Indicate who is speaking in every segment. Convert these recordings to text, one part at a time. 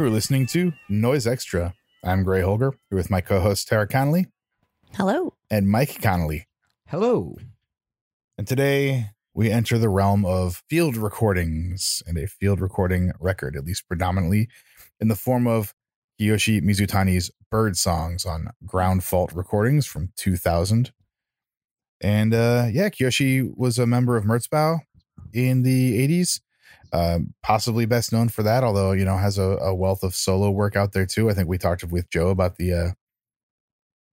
Speaker 1: You are listening to Noise Extra. I'm Gray Holger, here with my co-host Tara Connolly
Speaker 2: Hello.
Speaker 1: and Mike Connolly.
Speaker 3: Hello.
Speaker 1: And today we enter the realm of field recordings and a field recording record, at least predominantly in the form of Kiyoshi Mizutani's Bird Songs on Ground Fault Recordings from 2000. And uh, yeah, Kiyoshi was a member of Merzbow in the 80s. Um, possibly best known for that, although you know has a, a wealth of solo work out there too. I think we talked with Joe about the uh,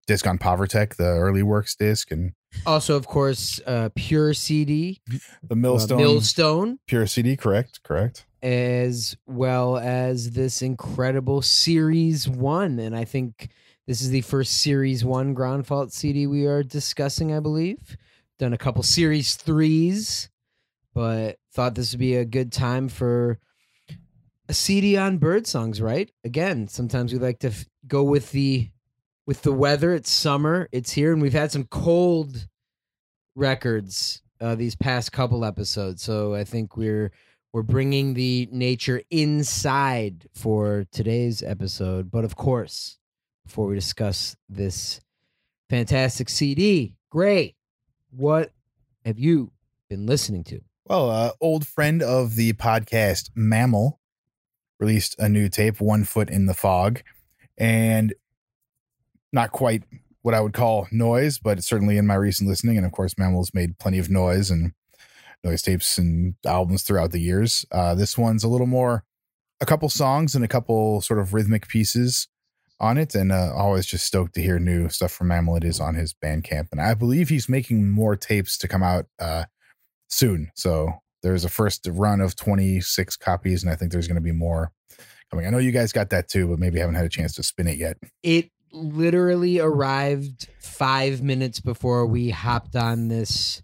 Speaker 1: disc on Povertech, the early works disc, and
Speaker 3: Also, of course, uh, Pure CD,
Speaker 1: the
Speaker 3: uh,
Speaker 1: Millstone
Speaker 3: Millstone,
Speaker 1: Pure CD. Correct, correct.
Speaker 3: as well as this incredible Series One, and I think this is the first Series One Ground Fault CD we are discussing. I believe done a couple Series Threes, but thought this would be a good time for a CD on bird songs. Right? Again, sometimes we like to f- go with the with the weather. It's summer. It's here, and we've had some cold records uh, these past couple episodes. So I think we're we're bringing the nature inside for today's episode. But of course, before we discuss this fantastic CD, great. What have you been listening to?
Speaker 1: Well, uh, old friend of the podcast, Mammal, released a new tape, One Foot in the Fog, and not quite what I would call noise, but certainly in my recent listening. And of course, Mammal's made plenty of noise and noise tapes and albums throughout the years. Uh, this one's a little more, a couple songs and a couple sort of rhythmic pieces on it. And uh, always just stoked to hear new stuff from Mammal. It is on his Bandcamp. And I believe he's making more tapes to come out uh, soon. So there's a first run of 26 copies, and I think there's going to be more coming. I know you guys got that too, but maybe haven't had a chance to spin it yet.
Speaker 3: It literally arrived five minutes before we hopped on this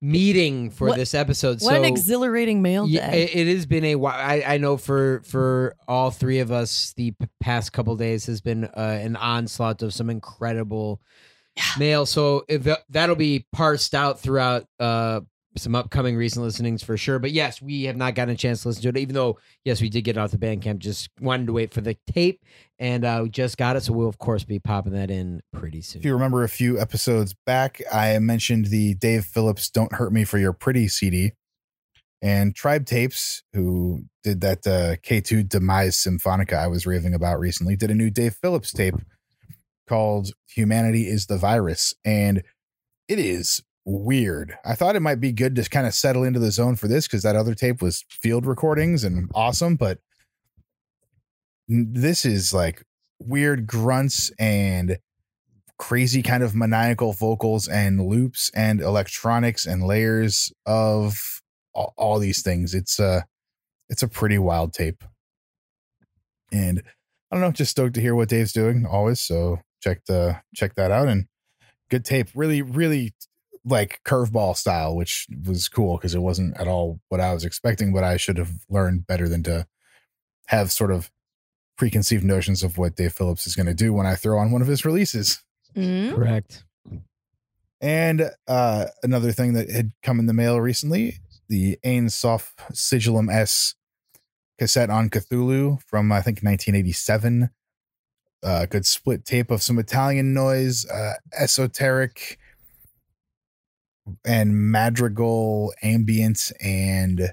Speaker 3: meeting for
Speaker 2: What-
Speaker 3: this episode.
Speaker 2: What
Speaker 3: so
Speaker 2: an exhilarating mail
Speaker 3: Yeah, it, it has been a while. I, I know for for all three of us, the p- past couple days has been uh, an onslaught of some incredible
Speaker 2: Yeah.
Speaker 3: mail. So if that, that'll be parsed out throughout uh, some upcoming recent listenings for sure. But yes, we have not gotten a chance to listen to it, even though yes, we did get it off the Bandcamp. Just wanted to wait for the tape, and uh, we just got it, so we'll of course be popping that in pretty soon.
Speaker 1: If you remember a few episodes back, I mentioned the Dave Phillips "Don't Hurt Me for Your Pretty" CD, and Tribe Tapes, who did that uh, K2 Demise Symphonica I was raving about recently, did a new Dave Phillips tape called "Humanity Is the Virus," and it is weird. I thought it might be good to kind of settle into the zone for this because that other tape was field recordings and awesome, but this is like weird grunts and crazy kind of maniacal vocals and loops and electronics and layers of all, these things. It's a it's a pretty wild tape. And I don't know, just stoked to hear what Dave's doing always. So check the check that out and good tape. Really, really like curveball style, which was cool because it wasn't at all what I was expecting, but I should have learned better than to have sort of preconceived notions of what Dave Phillips is going to do when I throw on one of his releases.
Speaker 2: Mm.
Speaker 3: Correct.
Speaker 1: And uh, another thing that had come in the mail recently, the Ain Soph Sigillum S cassette on Cthulhu from I think 1987. Uh, good split tape of some Italian noise, uh, esoteric and madrigal ambient and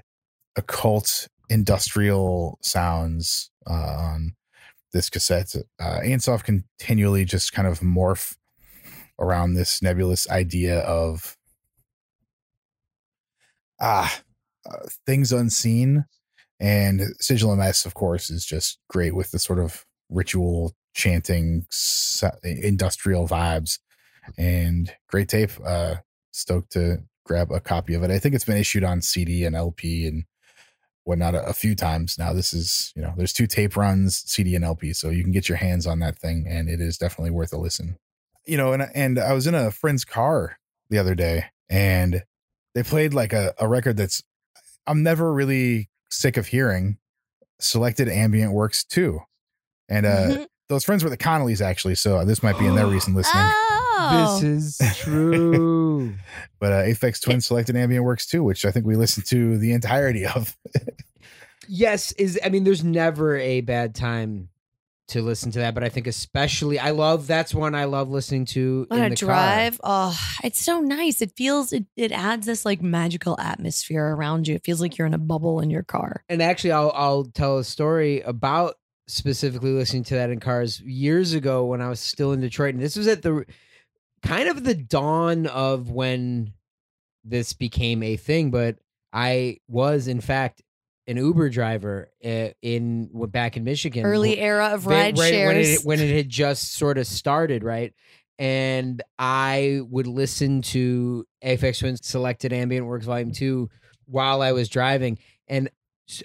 Speaker 1: occult industrial sounds uh, on this cassette. Uh, Ain Soph continually just kind of morph around this nebulous idea of ah uh, things unseen and Sigillum S of course is just great with the sort of ritual chanting industrial vibes and great tape uh stoked to grab a copy of it i think it's been issued on cd and lp and whatnot a, a few times now this is you know there's two tape runs cd and lp so you can get your hands on that thing and it is definitely worth a listen you know, and and I was in a friend's car the other day, and they played like a, a record that's I'm never really sick of hearing. Selected ambient works too, and uh,
Speaker 2: Mhm.
Speaker 1: Those friends were the Connollys actually, so this might be in their recent listening.
Speaker 2: Oh.
Speaker 3: This is true.
Speaker 1: But uh, Aphex Twin selected ambient works too, which I think we listened to the entirety of.
Speaker 3: yes, is I mean, there's never a bad time to listen to that, but I think especially I love that's one I love listening to
Speaker 2: On
Speaker 3: in
Speaker 2: a
Speaker 3: the
Speaker 2: drive, oh, it's so nice. It feels it, it adds this like magical atmosphere around you. It feels like you're in a bubble in your car.
Speaker 3: And actually, I'll I'll tell a story about specifically listening to that in cars years ago when I was still in Detroit, and this was at the kind of the dawn of when this became a thing. But I was in fact an Uber driver uh, in back in Michigan,
Speaker 2: Early era of ride
Speaker 3: right when
Speaker 2: shares.
Speaker 3: it when it had just sort of started, right? And I would listen to Aphex Twin's Selected Ambient Works Volume Two while I was driving, and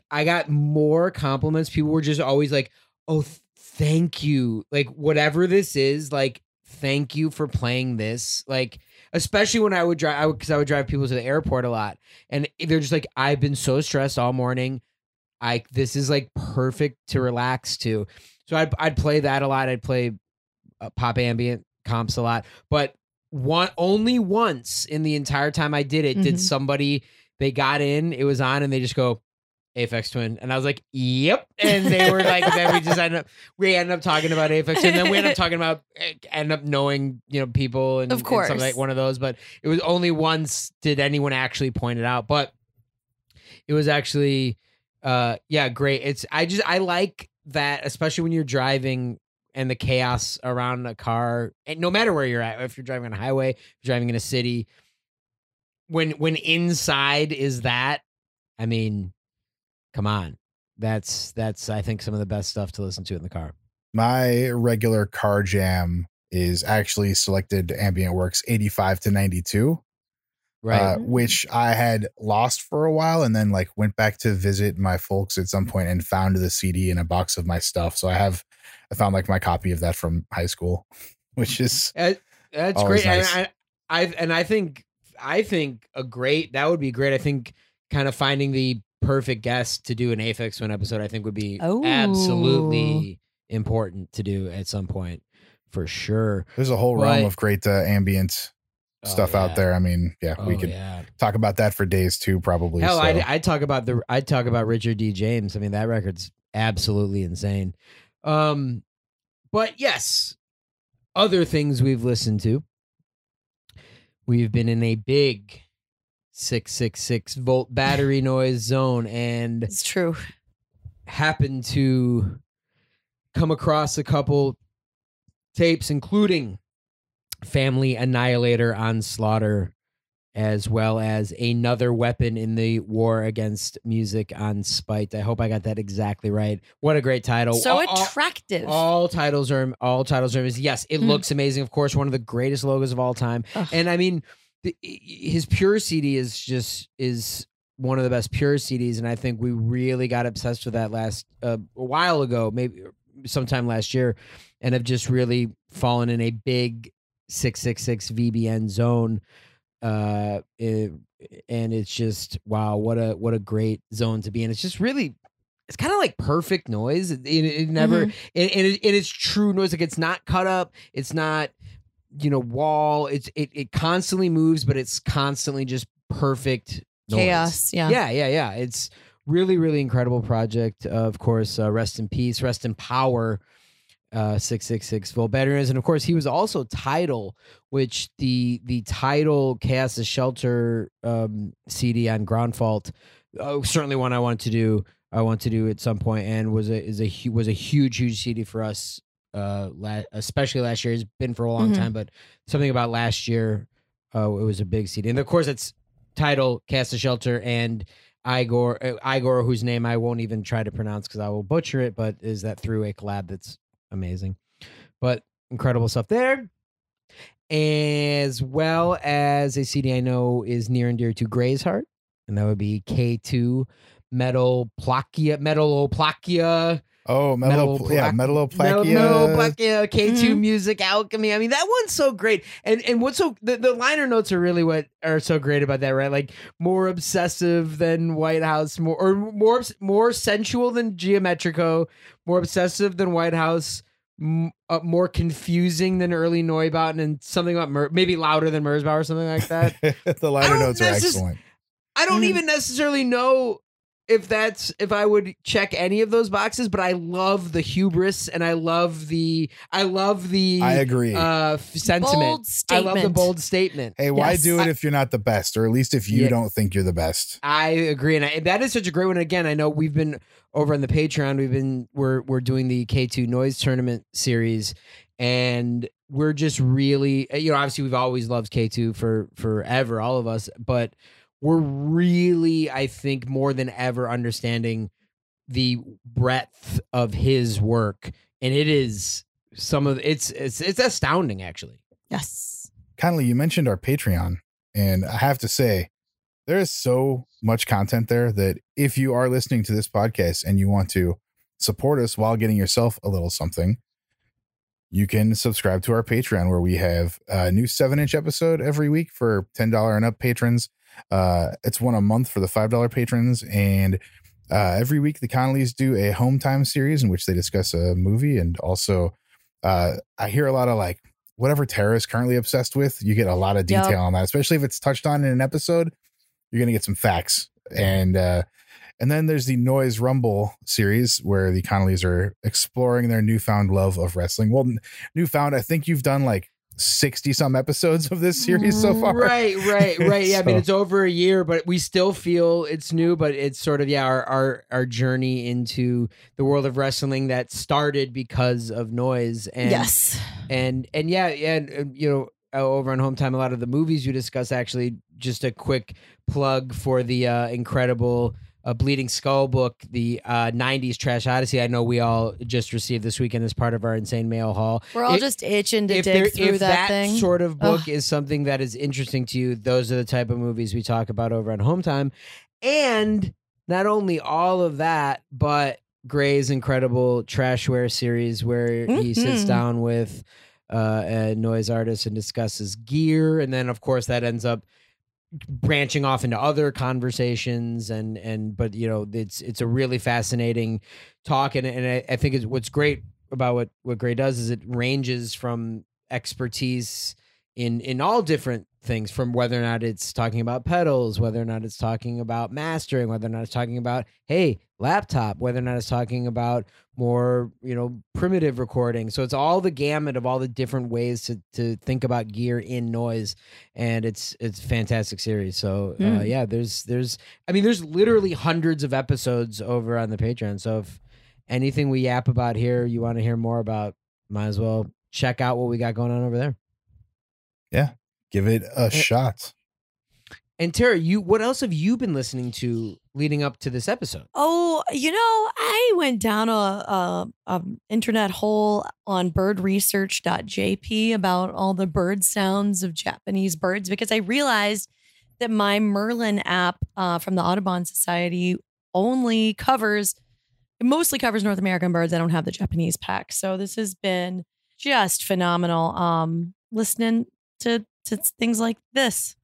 Speaker 3: I got more compliments. People were just always like, "Oh, th- thank you!" Like whatever this is, like thank you for playing this. Like especially when I would drive, I would because I, would drive people to the airport a lot, and they're just like, "I've been so stressed all morning." I this is like perfect to relax to. So I'd I'd play that a lot. I'd play uh, pop ambient comps a lot, but one only once in the entire time I did it
Speaker 2: Mhm.
Speaker 3: did somebody they got in, it was on, and they just go. Aphex Twin, and I was like, "Yep," and they were like, "Then we just ended up, we ended up talking about Aphex, and then we ended up talking about, end up knowing, you know, people and
Speaker 2: Of
Speaker 3: and
Speaker 2: course.
Speaker 3: like one of those, but it was only once did anyone actually point it out, but it was actually uh yeah great it's i just i like that especially when you're driving and the chaos around a car and no matter where you're at if you're driving on a highway driving in a city when when inside is that i mean come on that's that's i think some of the best stuff to listen to in the car
Speaker 1: My regular car jam is actually selected ambient works 85 to 92
Speaker 3: right
Speaker 1: uh, which i had lost for a while and then like went back to visit my folks at some point and found the cd in a box of my stuff so i have i found like my copy of that from high school which is
Speaker 3: Uh, that's great.
Speaker 1: nice.
Speaker 3: And I, I and I think I think a great that would be great. I think kind of finding the perfect guest to do an Aphex Twin episode, I think would be
Speaker 2: Oh.
Speaker 3: absolutely important to do at some point for sure.
Speaker 1: there's a whole realm of great uh, ambient
Speaker 3: Oh,
Speaker 1: stuff
Speaker 3: yeah.
Speaker 1: out there i mean yeah we
Speaker 3: Oh,
Speaker 1: could
Speaker 3: yeah.
Speaker 1: talk about that for days too probably
Speaker 3: Hell,
Speaker 1: so.
Speaker 3: I'd, I'd talk about the I'd talk about Richard D. James. I mean, that record's absolutely insane. Um, but yes, other things we've listened to. We've been in a big six six six volt battery noise zone and
Speaker 2: It's true.
Speaker 3: happened to come across a couple tapes, including Family Annihilator on Slaughter, as well as another weapon in the war against music on Spite. I hope I got that exactly right. What a great title!
Speaker 2: So
Speaker 3: All- all-
Speaker 2: attractive.
Speaker 3: all titles are all titles are yes. It
Speaker 2: Mm.
Speaker 3: looks amazing. Of course, one of the greatest logos of all time.
Speaker 2: Ugh.
Speaker 3: And I mean, the, his pure CD is just is one of the best pure CDs, and I think we really got obsessed with that last uh, a while ago, maybe sometime last year, and have just really fallen in a big six six six VBN zone. Uh, it- and it's just wow, what a what a great zone to be in. It's just really. It's kind of like perfect noise. It, it, it never,
Speaker 2: Mhm.
Speaker 3: and, and, it, and it's true noise. Like it's not cut up. It's not, you know, wall. It's it it constantly moves, but it's constantly just perfect noise.
Speaker 2: Chaos. Yeah.
Speaker 3: Yeah, yeah, yeah. It's really, really incredible project. Uh, of course, uh, rest in peace, rest in power. Uh, six six six volt veterans, and of course, he was also title, which the the title Chaos the Shelter um, CD on Ground Fault, uh, certainly one I want to do. I want to do at some point, and was a is a was a huge huge CD for us. Uh, la- especially last year. It's been for a long
Speaker 2: Mhm.
Speaker 3: time, but something about last year, uh, it was a big CD, and of course, it's title Cast a Shelter and Igor uh, Igor, whose name I won't even try to pronounce because I will butcher it, but is that through a collab that's amazing, but incredible stuff there. As well as a CD I know is near and dear to Gray's heart, and that would be K2 Metal Plakia Metaloplakia
Speaker 1: oh metal,
Speaker 3: Metal
Speaker 1: yeah
Speaker 3: Plac-
Speaker 1: metaloplakia
Speaker 3: Metaloplakia K2
Speaker 2: Mhm.
Speaker 3: Music Alchemy. I mean, that one's so great. And and what's so the, the liner notes are really what are so great about that, right? Like more obsessive than Whitehouse, more or more more sensual than Geometrico, more obsessive than Whitehouse. m- Uh, more confusing than early Neubauten and something about Mer- maybe louder than Merzbauer or something like that.
Speaker 1: the liner
Speaker 3: don't
Speaker 1: notes are excellent
Speaker 3: I don't
Speaker 2: Mhm.
Speaker 3: even necessarily know if that's if I would check any of those boxes, but I love the hubris and I love the I love the
Speaker 1: I agree.
Speaker 3: uh sentiment.
Speaker 2: Bold
Speaker 3: I love the bold statement.
Speaker 1: hey, why
Speaker 2: yes.
Speaker 1: do it if you're not the best, or at least if you
Speaker 3: Yeah.
Speaker 1: don't think you're the best?
Speaker 3: I agree, and I, that is such a great one. Again, I know we've been over on the Patreon. We've been we're we're doing the K two Noise Tournament series, and we're just really you know obviously we've always loved K two for forever, all of us, but we're really I think more than ever understanding the breadth of his work, and it is some of it's it's it's astounding actually.
Speaker 2: Yes.
Speaker 1: Kindly, you mentioned our Patreon, and I have to say, there is so much content there that if you are listening to this podcast and you want to support us while getting yourself a little something, you can subscribe to our Patreon where we have a new seven inch episode every week for $10 and up patrons. Uh, it's one a month for the $5 patrons. And uh, every week, the Connollys do a home time series in which they discuss a movie. And also, uh, I hear a lot of like, whatever Tara is currently obsessed with, you get a lot of
Speaker 2: Yep.
Speaker 1: detail on that, especially if it's touched on in an episode. You're gonna get some facts, and uh, and then there's the Noise Rumble series where the Connollys are exploring their newfound love of wrestling. Well, newfound, I think you've done like sixty some episodes of this series so far.
Speaker 3: Right, right, right. Yeah, I mean it's over a year, but we still feel it's new. But it's sort of yeah, our our our journey into the world of wrestling that started because of noise and
Speaker 2: yes.
Speaker 3: and and yeah, yeah, and, you know. uh, Over on home time, a lot of the movies you discuss actually just a quick plug for the uh, incredible uh, Bleeding Skull book, the uh, '90s Trash Odyssey. I know we all just received this weekend as part of our insane mail haul
Speaker 2: We're all
Speaker 3: If-
Speaker 2: just itching to dig
Speaker 3: there,
Speaker 2: through
Speaker 3: if
Speaker 2: that,
Speaker 3: that,
Speaker 2: thing.
Speaker 3: sort of book
Speaker 2: Ugh.
Speaker 3: is something that is interesting to you, those are the type of movies we talk about over on Home Time. And not only all of that, but Gray's incredible Trashware series where he sits
Speaker 2: Mhm.
Speaker 3: down with uh, a noise artist and discusses gear, and then of course that ends up branching off into other conversations and and but you know it's it's a really fascinating talk. And and I, I think it's what's great about what what Gray does is it ranges from expertise in in all different things from whether or not it's talking about pedals whether or not it's talking about mastering whether or not it's talking about hey laptop whether or not it's talking about more you know primitive recording. So it's all the gamut of all the different ways to to think about gear in noise and it's it's a fantastic series. So uh,
Speaker 2: Mm.
Speaker 3: yeah there's there's i mean there's literally hundreds of episodes over on the patreon. So if anything we yap about here you want to hear more about might as well check out what we got going on over there
Speaker 1: Give it a shot.
Speaker 3: and tara you what else have you been listening to leading up to this episode
Speaker 2: Oh, you know, I went down a, a, a internet hole on birdresearch.jp about all the bird sounds of Japanese birds because I realized that my Merlin app uh, from the Audubon Society only covers, it mostly covers North American birds. I don't have the Japanese pack. So this has been just phenomenal. Um, listening to, to things like this.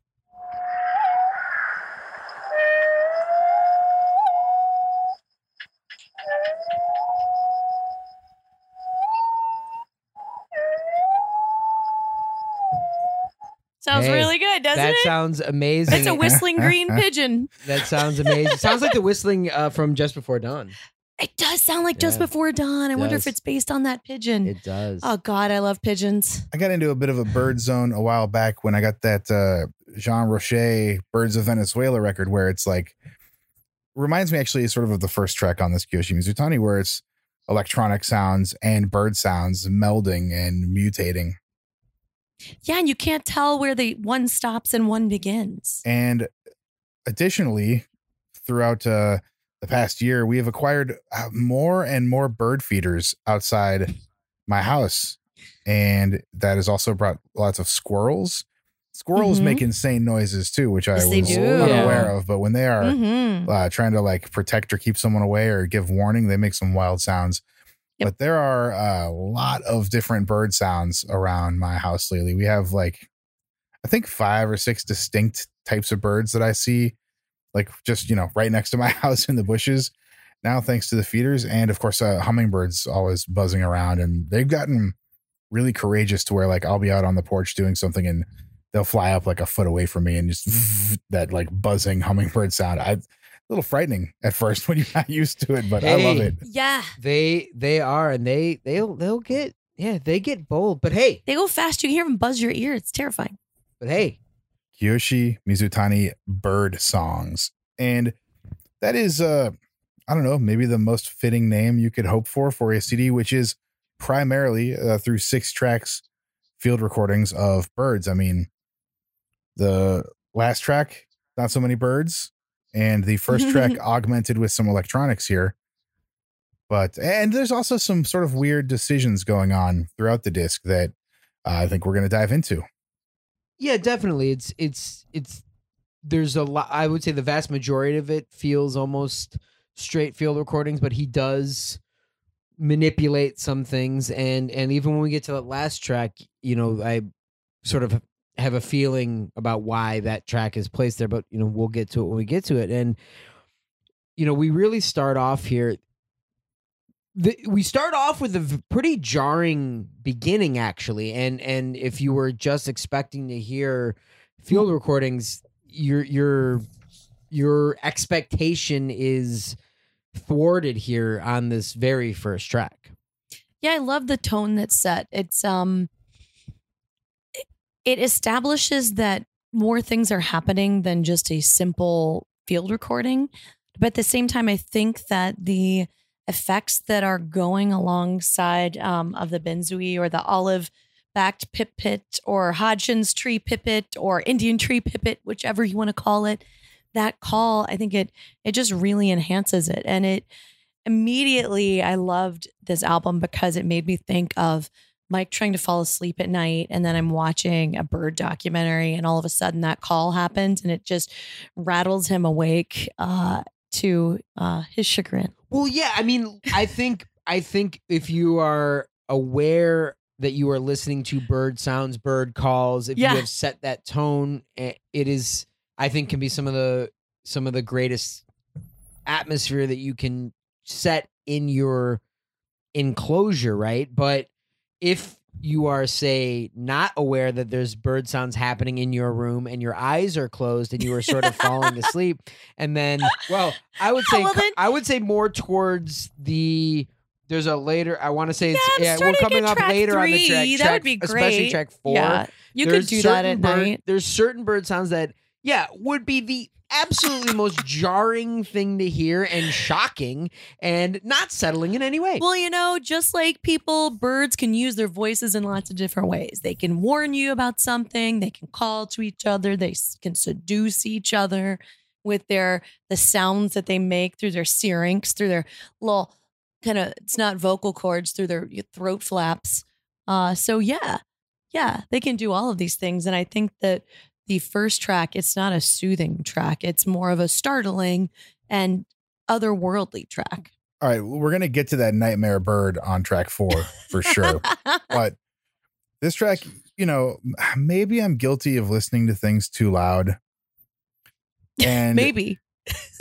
Speaker 2: Sounds
Speaker 3: Hey,
Speaker 2: really good, doesn't
Speaker 3: that
Speaker 2: it?
Speaker 3: That sounds amazing
Speaker 2: It's a whistling green pigeon.
Speaker 3: that sounds amazing sounds like the whistling uh, from just before dawn
Speaker 2: It does sound like just
Speaker 3: Yeah,
Speaker 2: before dawn. I wonder if
Speaker 3: does.
Speaker 2: it's based on that pigeon.
Speaker 3: it does
Speaker 2: oh God, I love pigeons.
Speaker 1: I got into a bit of a bird zone a while back when I got that uh, Jean Roché Birds of Venezuela record, where it's like reminds me actually sort of of the first track on this Kiyoshi Mizutani, where it's electronic sounds and bird sounds melding and mutating.
Speaker 2: Yeah, and you can't tell where the one stops and one begins.
Speaker 1: And additionally, throughout uh, the past year, we have acquired uh, more and more bird feeders outside my house. And that has also brought lots of squirrels. Squirrels
Speaker 2: Mhm.
Speaker 1: make insane noises too, which I
Speaker 2: Yes, they
Speaker 1: was
Speaker 2: do.
Speaker 1: unaware of. But when they are
Speaker 2: Mhm.
Speaker 1: uh, trying to like protect or keep someone away or give warning, they make some wild sounds.
Speaker 2: Yep.
Speaker 1: But there are a lot of different bird sounds around my house lately. We have like, I think five or six distinct types of birds that I see, like just, you know, right next to my house in the bushes now, thanks to the feeders. And of course, uh, hummingbirds always buzzing around. And they've gotten really courageous to where like I'll be out on the porch doing something and they'll fly up like a foot away from me and just that like buzzing hummingbird sound. I little frightening at first when you're not used to it, but I love it.
Speaker 2: Yeah.
Speaker 3: They they are, and they they'll they'll get yeah they get bold. But hey,
Speaker 2: They go fast. You can hear them buzz your ear. It's terrifying.
Speaker 3: but hey,
Speaker 1: Kiyoshi Mizutani bird songs. And that is uh I don't know, maybe the most fitting name you could hope for for a CD which is primarily uh, through six tracks field recordings of birds. I mean, the last track not so many birds and the first track augmented with some electronics here. But and there's also some sort of weird decisions going on throughout the disc that uh, I think we're going to dive into.
Speaker 3: Yeah, definitely. It's it's it's there's a lot. I would say the vast majority of it feels almost straight field recordings, but he does manipulate some things, and and even when we get to that last track, you know, I sort of have a feeling about why that track is placed there, but you know, we'll get to it when we get to it, and you know, we really start off here. The, we start off with a pretty jarring beginning, actually, and and if you were just expecting to hear field recordings, your your your expectation is thwarted here on this very first track.
Speaker 2: Yeah, I love the tone that's set. It's um it- it establishes that more things are happening than just a simple field recording. But at the same time, I think that the effects that are going alongside um, of the benzui or the olive backed pipit or Hodgson's tree pipit or Indian tree pipit, whichever you want to call it, that call, I think it it just really enhances it. And it immediately I loved this album because it made me think of Mike trying to fall asleep at night and then I'm watching a bird documentary and all of a sudden that call happens and it just rattles him awake uh, to uh, his chagrin.
Speaker 3: Well, yeah, I mean, I think I think if you are aware that you are listening to bird sounds, bird calls, if
Speaker 2: Yeah.
Speaker 3: you have set that tone, eh, it is I think can be some of the some of the greatest atmosphere that you can set in your enclosure, right? But if you are say not aware that there's bird sounds happening in your room and your eyes are closed and you are sort of falling asleep and then well i would say
Speaker 2: Well, then-
Speaker 3: i would say more towards the there's a later i want to say it's
Speaker 2: Yeah,
Speaker 3: yeah, we're coming up
Speaker 2: track
Speaker 3: later on the
Speaker 2: three.
Speaker 3: track,
Speaker 2: That would be
Speaker 3: especially
Speaker 2: great.
Speaker 3: track four
Speaker 2: Yeah, you
Speaker 3: There's
Speaker 2: could do that at
Speaker 3: bird-
Speaker 2: night.
Speaker 3: there's certain bird sounds that yeah would be the absolutely most jarring thing to hear and shocking and not settling in any way
Speaker 2: Well, you know, just like people, birds can use their voices in lots of different ways. They can warn you about something, they can call to each other, they can seduce each other with their the sounds that they make through their syrinx, through their little kind of it's not vocal cords, through their throat flaps. Uh so yeah. Yeah, they can do all of these things and I think that the first track it's not a soothing track, it's more of a startling and otherworldly track.
Speaker 1: All right, we're gonna get to that nightmare bird on track four for sure. but this track, you know, maybe I'm guilty of listening to things too loud. And
Speaker 2: Maybe.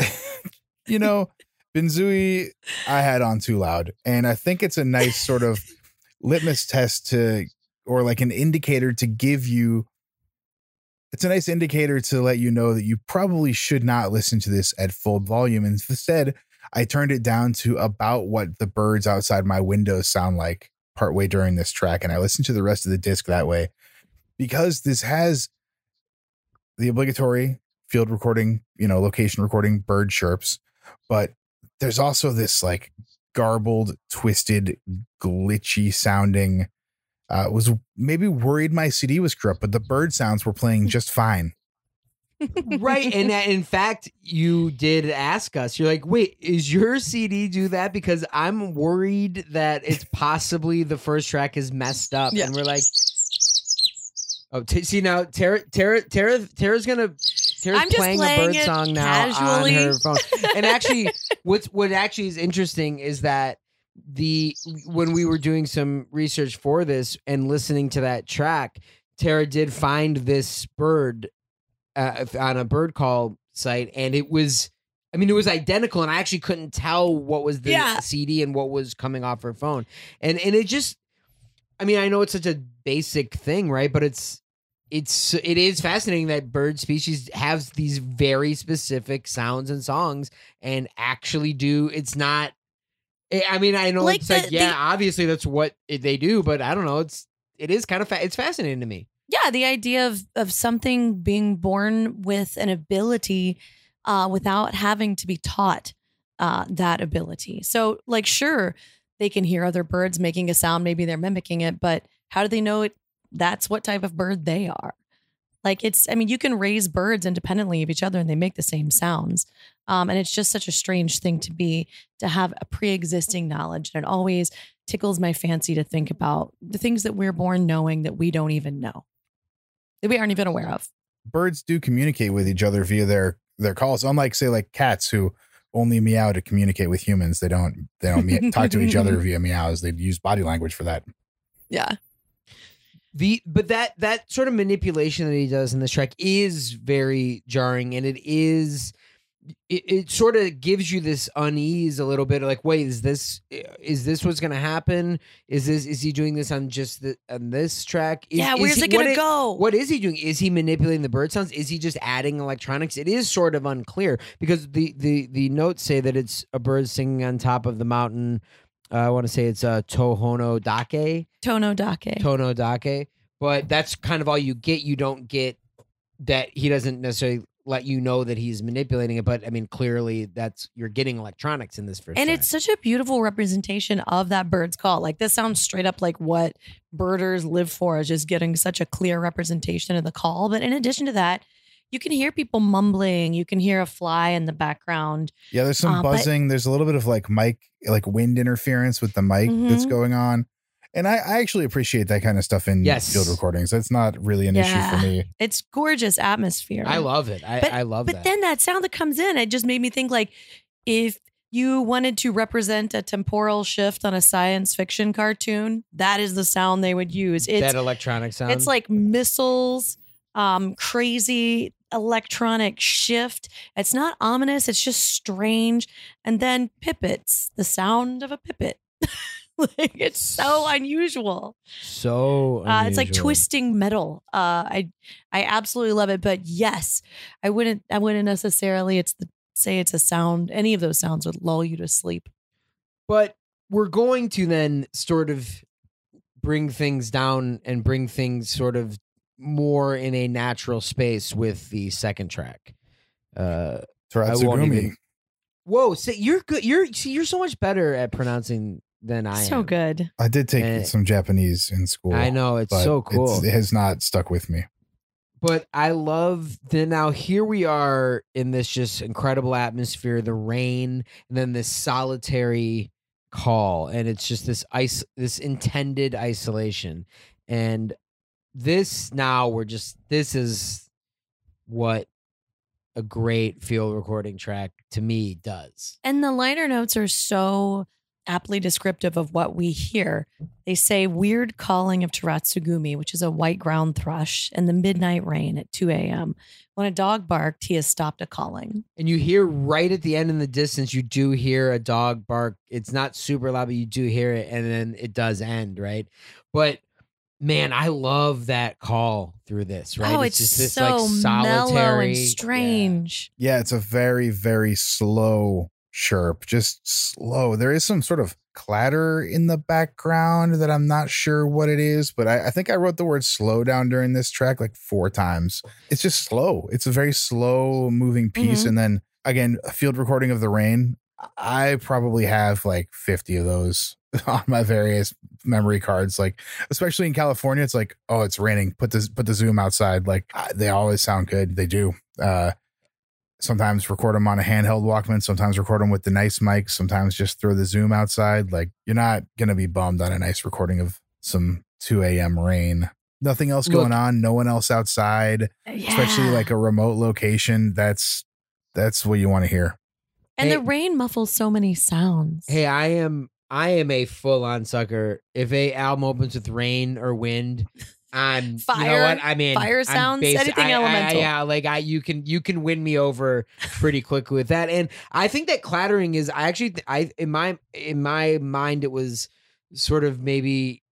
Speaker 1: you know, Benzui I had on too loud. And I think it's a nice sort of litmus test to or like an indicator to give you it's a nice indicator to let you know that you probably should not listen to this at full volume. Instead, I turned it down to about what the birds outside my window sound like partway during this track. And I listened to the rest of the disc that way because this has the obligatory field recording, you know, location recording bird chirps, but there's also this like garbled, twisted, glitchy sounding. Uh, was maybe worried my CD was corrupt, but the bird sounds were playing just fine.
Speaker 3: right and that- in fact you did ask us you're like wait is your cd do that because i'm worried that it's possibly the first track is messed up
Speaker 2: Yeah.
Speaker 3: and we're like oh t- see now tara tara tara tara's gonna tara's
Speaker 2: I'm just
Speaker 3: playing, a bird song now
Speaker 2: casually.
Speaker 3: on her phone and actually what's what actually is interesting is that the when we were doing some research for this and listening to that track tara did find this bird uh, on a bird call site and it was I mean, it was identical, and I actually couldn't tell what was the
Speaker 2: Yeah.
Speaker 3: CD and what was coming off her phone, and and it just, I mean, I know it's such a basic thing, right? But it's it's it is fascinating that bird species have these very specific sounds and songs and actually do it's not I I mean I know
Speaker 2: Like
Speaker 3: it's like yeah
Speaker 2: the-
Speaker 3: obviously that's what they do but I don't know it's it is kind of fa- it's fascinating to me.
Speaker 2: Yeah the idea of of something being born with an ability uh, without having to be taught uh, that ability. So like sure they can hear other birds making a sound maybe they're mimicking it but how do they know it that's what type of bird they are like it's i mean you can raise birds independently of each other and they make the same sounds. Um, and it's just such a strange thing to be to have a pre-existing knowledge and it always tickles my fancy to think about the things that we're born knowing that we don't even know. That we aren't even aware of.
Speaker 1: birds do communicate with each other via their their calls unlike say like cats who only meow to communicate with humans. They don't they don't me- talk to each other via meows. They use body language for that.
Speaker 2: Yeah.
Speaker 3: The but that that sort of manipulation that he does in this track is very jarring and it is it, it sort of gives you this unease a little bit like wait is this is this what's gonna happen is this is he doing this on just the on this track is,
Speaker 2: yeah,
Speaker 3: is
Speaker 2: where's
Speaker 3: he-
Speaker 2: it going to go?
Speaker 3: what is he doing? Is he manipulating the bird sounds? Is he just adding electronics? It is sort of unclear because the the the notes say that it's a bird singing on top of the mountain. Uh, I want to say it's uh, Tohono Dake,
Speaker 2: Tono Dake.
Speaker 3: Tono Dake, but that's kind of all you get. You don't get that he doesn't necessarily let you know that he's manipulating it. But I mean, clearly that's you're getting electronics in this first.
Speaker 2: and
Speaker 3: track.
Speaker 2: it's such a beautiful representation of that bird's call. Like this sounds straight up like what birders live for, is just getting such a clear representation of the call. But in addition to that, you can hear people mumbling. You can hear a fly in the background.
Speaker 1: yeah there's some
Speaker 2: Uh, but-
Speaker 1: buzzing there's a little bit of like mic like wind interference with the mic that's
Speaker 2: Mhm.
Speaker 1: going on and I, I actually appreciate that kind of stuff in
Speaker 3: Yes.
Speaker 1: field recordings that's not really an issue for me
Speaker 2: It's gorgeous atmosphere.
Speaker 3: I love it. I,
Speaker 2: But-
Speaker 3: I love
Speaker 2: But
Speaker 3: that.
Speaker 2: then that sound that comes in, it just made me think like if you wanted to represent a temporal shift on a science fiction cartoon, that is the sound they would use. It's
Speaker 3: that electronic sound.
Speaker 2: it's like missiles, um, crazy electronic shift. It's not ominous, it's just strange. And then pipits, the sound of a pipit. like it's so unusual.
Speaker 3: so.
Speaker 2: Uh, it's like twisting metal. Uh, I I absolutely love it. But yes, I wouldn't I wouldn't necessarily it's the say it's a sound. Any of those sounds would lull you to sleep.
Speaker 3: But we're going to then sort of bring things down and bring things sort of more in a natural space with the second track. Uh, I won't even- whoa, so you're good. You're see, you're so much better at pronouncing than I am.
Speaker 2: so
Speaker 3: am.
Speaker 2: good.
Speaker 1: I did take
Speaker 3: Eh.
Speaker 1: some Japanese in school.
Speaker 3: I know it's so cool.
Speaker 1: it has not stuck with me.
Speaker 3: but I love the now here we are in this just incredible atmosphere, the rain, and then this solitary call, and it's just this ice, this intended isolation, and this now we're just this is what a great field recording track to me does.
Speaker 2: And the liner notes are so aptly descriptive of what we hear. They say weird calling of Taratsugumi, which is a white ground thrush, in the midnight rain at 2 a.m. When a dog barked, he has stopped a calling.
Speaker 3: And you hear right at the end in the distance, you do hear a dog bark. It's not super loud, but you do hear it, and then it does end, right? But man, I love that call through this, right?
Speaker 2: Oh, it's,
Speaker 3: just this
Speaker 2: so
Speaker 3: like
Speaker 2: mellow
Speaker 3: solitary,
Speaker 2: and
Speaker 3: yeah.
Speaker 2: strange.
Speaker 1: Yeah, it's a very, very slow chirp, just slow. There is some sort of clatter in the background that I'm not sure what it is, but I, I think I wrote the word slow down during this track like four times. It's just slow. It's a very slow moving piece.
Speaker 2: Mhm.
Speaker 1: And then again, a field recording of the rain. I probably have like 50 of those on my various memory cards. Like, especially in California, it's like, oh, it's raining. Put the put the zoom outside. Like, uh, they always sound good. They do. Uh, sometimes record them on a handheld Walkman, sometimes record them with the nice mic, sometimes just throw the zoom outside. Like you're not gonna be bummed on a nice recording of some 2 a.m. rain. Nothing else going
Speaker 3: Look-
Speaker 1: on, no one else outside, especially like a remote location. That's that's what you want to hear.
Speaker 2: And
Speaker 3: Hey-
Speaker 2: the rain muffles so many sounds.
Speaker 3: Hey, I am I am a full on sucker. If a album opens with rain or wind, I'm you know
Speaker 2: Fire-
Speaker 3: what I mean.
Speaker 2: fire sounds, anything
Speaker 3: I- I-
Speaker 2: elemental.
Speaker 3: yeah, like I you can you can win me over pretty quickly with that. And I think that clattering is I actually I in my in my mind it was sort of maybe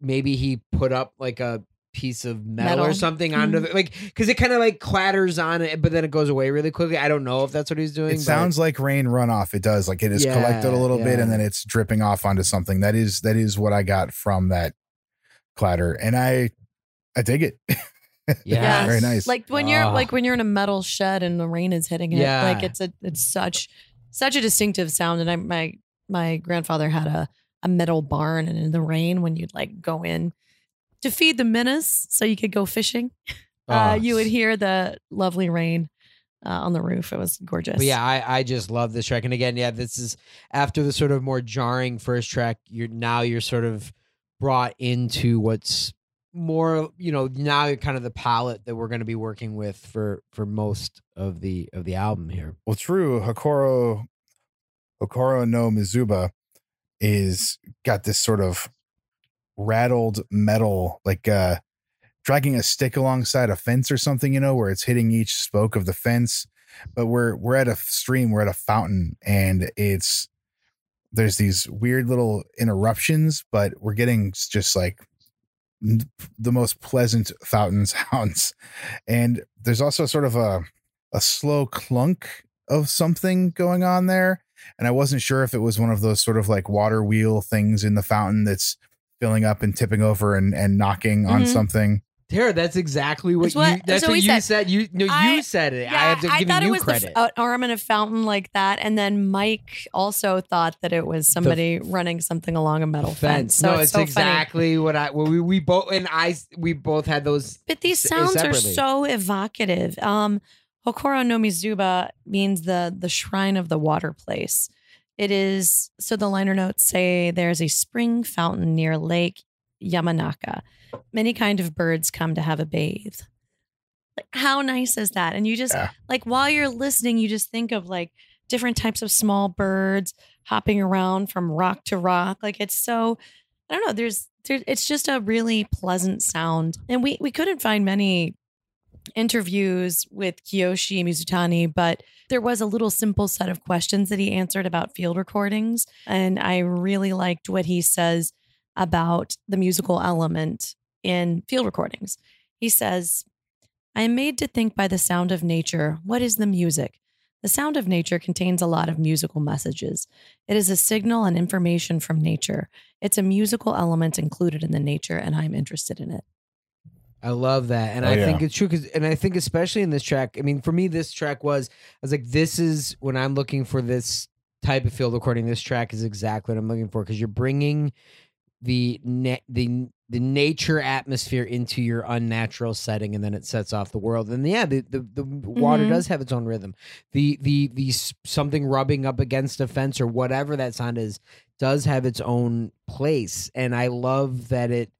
Speaker 3: maybe he put up like a piece of metal, or something onto
Speaker 2: Mhm.
Speaker 3: the like because it kind of like clatters on it, but then it goes away really quickly. I don't know if that's what he's doing.
Speaker 1: It
Speaker 3: but-
Speaker 1: sounds like rain runoff. It does. Like it is collected a
Speaker 3: Yeah,
Speaker 1: little bit and then it's dripping off onto something. That is that is what I got from that clatter. And I I dig it.
Speaker 3: Yes.
Speaker 1: Very nice.
Speaker 2: Like when you're
Speaker 3: Ah.
Speaker 2: like when you're in a metal shed and the rain is hitting it.
Speaker 3: Yeah.
Speaker 2: Like it's a it's such such a distinctive sound. And I my my grandfather had a a metal barn and in the rain when you'd like go in to feed the menace so you could go fishing. uh,
Speaker 3: Oh,
Speaker 2: you would hear the lovely rain uh, on the roof. It was gorgeous.
Speaker 3: But yeah, I, I just love this track. And again, yeah, this is after the sort of more jarring first track, you're now you're sort of brought into what's more, you know, now you're kind of the palette that we're going to be working with for for most of the of the album here.
Speaker 1: Well, true. Hokoro Hokoro no Mizuba is got this sort of rattled metal, like uh dragging a stick alongside a fence or something, you know, where it's hitting each spoke of the fence. But we're we're at a stream, we're at a fountain, and it's there's these weird little interruptions, but we're getting just like the most pleasant fountain sounds. And there's also sort of a a slow clunk of something going on there. And I wasn't sure if it was one of those sort of like water wheel things in the fountain that's filling up and tipping over and, and knocking on
Speaker 2: Mhm.
Speaker 1: something.
Speaker 3: Tara, that's exactly what,
Speaker 2: That's what-
Speaker 3: you that's
Speaker 2: that's
Speaker 3: what,
Speaker 2: what
Speaker 3: you
Speaker 2: said.
Speaker 3: said. You no,
Speaker 2: I-
Speaker 3: you said it. I have to give
Speaker 2: thought
Speaker 3: you
Speaker 2: it was
Speaker 3: credit.
Speaker 2: the f- an arm in a fountain like that, and then Mike also thought that it was somebody running something along a metal fence. So
Speaker 3: no,
Speaker 2: it's,
Speaker 3: it's,
Speaker 2: so funny.
Speaker 3: exactly what I. Well, we we both and I we both had those.
Speaker 2: But these
Speaker 3: s-
Speaker 2: sounds are so evocative. Um, Hokoro no Mizuba means the the shrine of the water place. It is so the liner notes say there's a spring fountain near Lake Yamanaka. Many kind of birds come to have a bathe. Like how nice is that? And you just
Speaker 1: Yeah.
Speaker 2: like while you're listening, you just think of like different types of small birds hopping around from rock to rock. Like it's so I don't know. There's there, it's just a really pleasant sound, and we we couldn't find many interviews with Kiyoshi Mizutani, but there was a little simple set of questions that he answered about field recordings, and I really liked what he says about the musical element in field recordings. He says, "I am made to think by the sound of nature. What is the music?" The sound of nature contains a lot of musical messages. It is a signal and information from nature. It's a musical element included in the nature, and I'm interested in it.
Speaker 3: I love that, and
Speaker 1: Oh,
Speaker 3: I
Speaker 1: yeah.
Speaker 3: think it's true because, and I think especially in this track. I mean, for me, this track was. I was like, this is when I'm looking for this type of field recording. This track is exactly what I'm looking for because you're bringing the na- the the nature atmosphere into your unnatural setting, and then it sets off the world. And yeah, the the, the water
Speaker 2: Mhm.
Speaker 3: does have its own rhythm. The the the something rubbing up against a fence or whatever that sound is does have its own place, and I love that it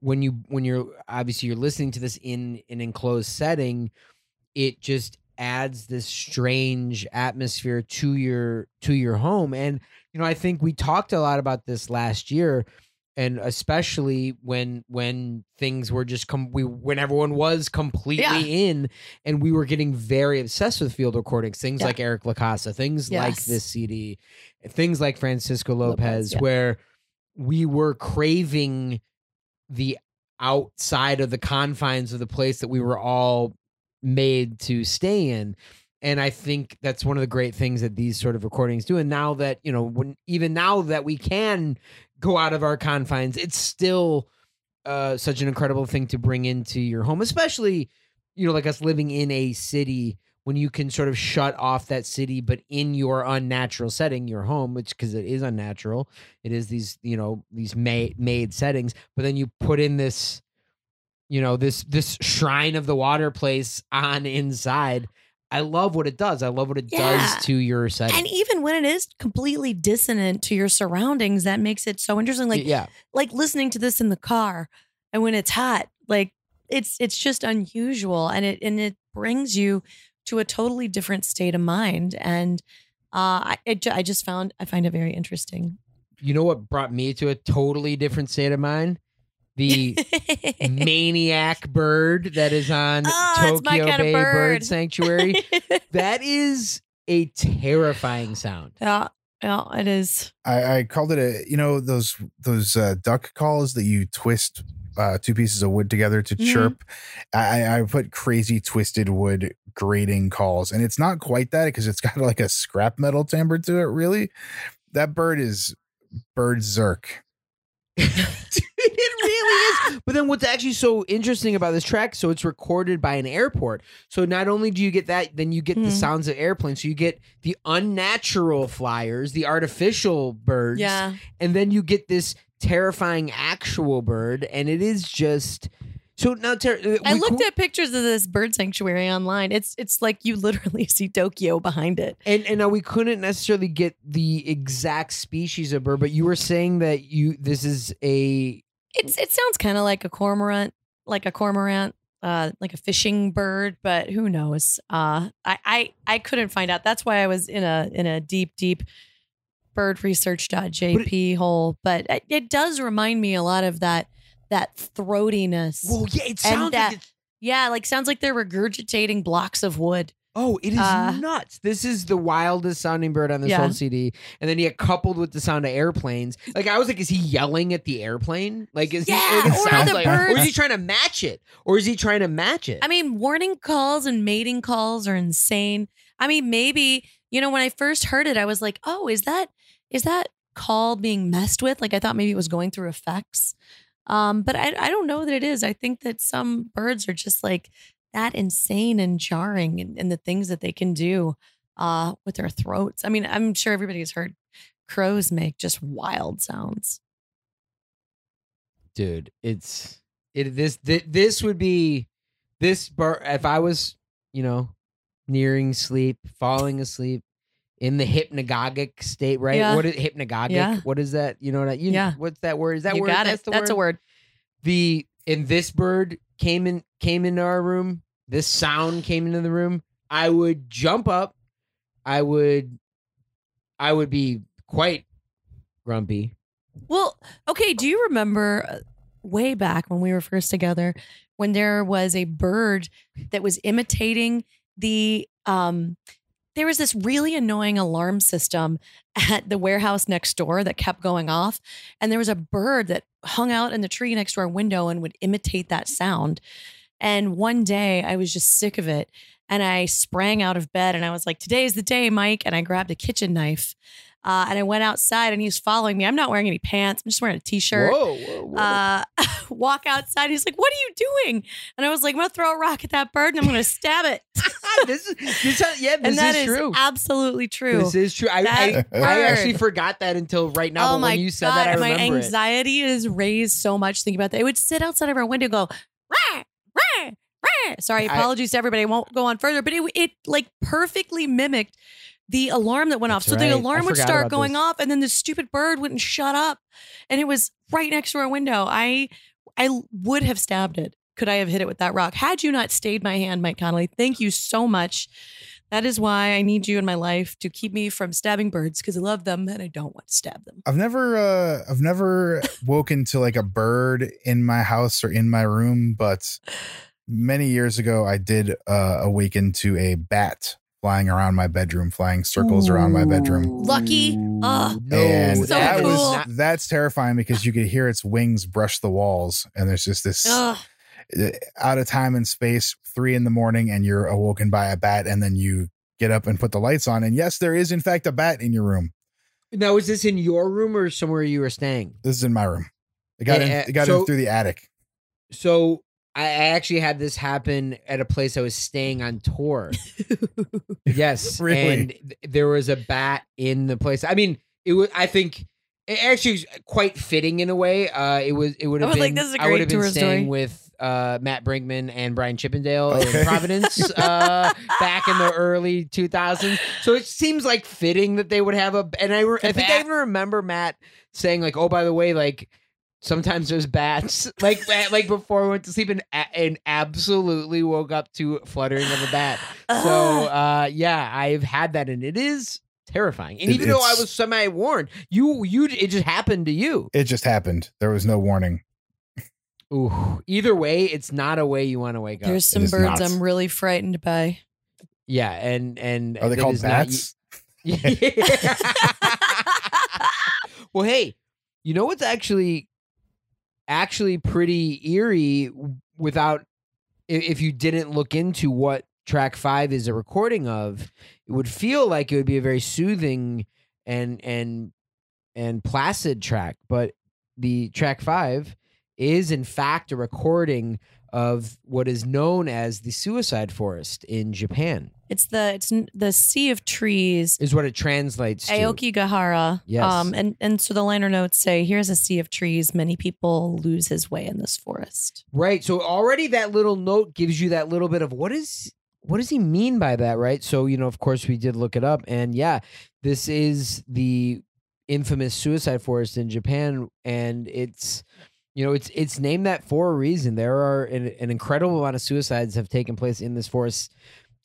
Speaker 3: when you when you're obviously you're listening to this in an enclosed setting it just adds this strange atmosphere to your to your home and you know i think we talked a lot about this last year and especially when when things were just come we when everyone was completely
Speaker 2: Yeah.
Speaker 3: in and we were getting very obsessed with field recordings things
Speaker 2: Yeah.
Speaker 3: like Eric La Casa things like this cd things like francisco lopez,
Speaker 2: Lopez, yeah.
Speaker 3: where we were craving the outside of the confines of the place that we were all made to stay in. And i think that's one of the great things that these sort of recordings do. And now that you know when even now that we can go out of our confines it's still uh such an incredible thing to bring into your home especially you know like us living in a city when you can sort of shut off that city but in your unnatural setting your home which because it is unnatural it is these you know these made made settings but then you put in this you know this this shrine of the water place on inside i love what it does i love what it
Speaker 2: Yeah.
Speaker 3: does to your setting
Speaker 2: And even when it is completely dissonant to your surroundings, that makes it so interesting. Like
Speaker 3: yeah
Speaker 2: like listening to this in the car and when it's hot, like it's it's just unusual and it and it brings you to a totally different state of mind. And uh, I it, I just found I find it very interesting.
Speaker 3: you know what brought me to a totally different state of mind the maniac bird that is on
Speaker 2: Oh,
Speaker 3: tokyo bay bird
Speaker 2: bird.
Speaker 3: sanctuary that is a terrifying sound
Speaker 2: yeah, yeah, it is.
Speaker 1: I, I called it a you know those those uh, duck calls that you twist uh, two pieces of wood together to
Speaker 2: Mhm.
Speaker 1: chirp. I, I put crazy twisted wood grating calls, and it's not quite that because it's got like a scrap metal timbre to it. Really, that bird is bird zerk.
Speaker 3: it really is. But then what's actually so interesting about this track, so it's recorded by an airport. So not only do you get that, then you get the
Speaker 2: Hmm.
Speaker 3: sounds of airplanes. So you get the unnatural flyers, the artificial birds,
Speaker 2: Yeah.
Speaker 3: and then you get this terrifying actual bird, and it is just so now. Ter- uh,
Speaker 2: I looked at pictures of this bird sanctuary online. It's it's like you literally see Tokyo behind it.
Speaker 3: And and now we couldn't necessarily get the exact species of bird, but you were saying that you this is a
Speaker 2: It's it sounds kind of like a cormorant, like a cormorant, uh, like a fishing bird, but who knows? Uh, I I I couldn't find out. That's why I was in a in a deep deep birdresearch.jp hole. But it, it does remind me a lot of that that throatiness.
Speaker 3: well, yeah, it sounds
Speaker 2: that-
Speaker 3: like
Speaker 2: yeah, like sounds like they're regurgitating blocks of wood.
Speaker 3: oh, it is
Speaker 2: uh,
Speaker 3: nuts. This is the wildest sounding bird on this
Speaker 2: Yeah.
Speaker 3: whole CD, and then you get coupled with the sound of airplanes. Like I was like, is he yelling at the airplane? Like is
Speaker 2: Yeah,
Speaker 3: he?
Speaker 2: Or the
Speaker 3: like, or is he trying to match it, or is he trying to match it?
Speaker 2: I mean, warning calls and mating calls are insane. I mean, maybe, you know, when I first heard it, I was like, oh, is that is that call being messed with? Like I thought maybe it was going through effects. Um, but I I don't know that it is. I think that some birds are just like that insane and jarring in, in the things that they can do uh with their throats. I mean, I'm sure everybody's heard crows make just wild sounds.
Speaker 3: dude it's it this this, this would be this bird if i was you know nearing sleep falling asleep in the hypnagogic state right
Speaker 2: Yeah.
Speaker 3: what is hypnagogic
Speaker 2: Yeah.
Speaker 3: what is that you know what I, you,
Speaker 2: Yeah.
Speaker 3: what's that word is that
Speaker 2: you
Speaker 3: word
Speaker 2: got
Speaker 3: that's
Speaker 2: it.
Speaker 3: the
Speaker 2: That's
Speaker 3: word
Speaker 2: a word.
Speaker 3: the and this bird came in came into our room this sound came into the room i would jump up i would i would be quite grumpy
Speaker 2: Well, okay. Do you remember uh, way back when we were first together when there was a bird that was imitating the um there was this really annoying alarm system at the warehouse next door that kept going off and there was a bird that hung out in the tree next to our window and would imitate that sound. And one day I was just sick of it and I sprang out of bed and I was like today's the day Mike and I grabbed a kitchen knife uh, and I went outside and he was following me. I'm not wearing any pants. I'm just wearing a t-shirt.
Speaker 3: whoa, whoa, whoa.
Speaker 2: Uh, walk outside. He's like, "What are you doing?" And I was like, "I'm gonna throw a rock at that bird and I'm gonna stab it."
Speaker 3: this is this, yeah, this
Speaker 2: and that
Speaker 3: is
Speaker 2: is
Speaker 3: true.
Speaker 2: absolutely true.
Speaker 3: This is true. I, I, I actually forgot that until right now.
Speaker 2: oh
Speaker 3: but
Speaker 2: my
Speaker 3: when you said
Speaker 2: god!
Speaker 3: that, I
Speaker 2: my
Speaker 3: remember it.
Speaker 2: anxiety is raised so much thinking about that. It would sit outside of our window, and go rah rah rah. Sorry,
Speaker 3: I-
Speaker 2: apologies to everybody. I won't go on further, but it it like perfectly mimicked the alarm that went off.
Speaker 3: That's
Speaker 2: So
Speaker 3: right.
Speaker 2: the
Speaker 3: I
Speaker 2: alarm would start going
Speaker 3: this.
Speaker 2: off, and then the stupid bird wouldn't shut up, and it was right next to our window. I I would have stabbed it. Could I have hit it with that rock? Had you not stayed my hand, Mike Connolly, thank you so much. That is why I need you in my life to keep me from stabbing birds because I love them and I don't want to stab them.
Speaker 1: I've never uh I've never woken to like a bird in my house or in my room, but many years ago I did uh awaken to a bat flying around my bedroom, flying circles around my bedroom.
Speaker 2: Lucky.
Speaker 3: Ooh,
Speaker 2: Ugh.
Speaker 3: no,
Speaker 1: and
Speaker 2: So
Speaker 3: that
Speaker 1: that
Speaker 3: was
Speaker 1: that's terrifying because you could hear its wings brush the walls and there's just this
Speaker 2: Ugh.
Speaker 1: uh, out of time and space, three in the morning, and you're awoken by a bat, and then you get up and put the lights on. And yes, there is in fact a bat in your room.
Speaker 3: now, is this in your room or somewhere you were staying?
Speaker 1: This is in my room. It got in,
Speaker 3: Eh, eh,
Speaker 1: it got
Speaker 3: so-
Speaker 1: in through the attic.
Speaker 3: So I, actually had this happen at a place I was staying on tour. yes,
Speaker 1: Really?
Speaker 3: and th- there was a bat in the place. I mean, it was. I think it actually quite fitting in a way. Uh, it was. It would have been.
Speaker 2: like, this is a
Speaker 3: I would have been staying
Speaker 2: story.
Speaker 3: with uh, Matt Brinkman and Brian Chippendale
Speaker 1: Okay.
Speaker 3: in Providence uh, back in the early 2000s. So it seems like fitting that they would have a. And I, re- I think I even remember Matt saying like, "Oh, by the way, like." Sometimes there's bats, like like before we went to sleep, and and absolutely woke up to fluttering of a bat. So uh, yeah, I've had that, and it is terrifying. And
Speaker 1: It-
Speaker 3: even though I
Speaker 1: it's-
Speaker 3: was semi warned, you you it just happened to you.
Speaker 1: It just happened. There was no warning.
Speaker 3: Ooh, either way, it's not a way you want to wake up.
Speaker 2: There's some
Speaker 1: is
Speaker 2: birds
Speaker 1: not.
Speaker 2: I'm really frightened by.
Speaker 3: yeah, and and
Speaker 1: Are they
Speaker 3: that
Speaker 1: called
Speaker 3: is not-
Speaker 1: bats?
Speaker 3: well, hey, you know what's actually actually pretty eerie without if you didn't look into what track five is a recording of it would feel like it would be a very soothing and and and placid track but the track five is in fact a recording of what is known as the suicide forest in japan
Speaker 2: It's the it's the sea of trees.
Speaker 3: is what it translates to
Speaker 2: Aokigahara.
Speaker 3: Yes.
Speaker 2: Um, and, and so the liner notes say, here's a sea of trees. Many people lose his way in this forest.
Speaker 3: Right. So already that little note gives you that little bit of what is what does he mean by that, right? So, you know, of course we did look it up and yeah, this is the infamous suicide forest in Japan and it's you know, it's it's named that for a reason. There are an, an incredible amount of suicides have taken place in this forest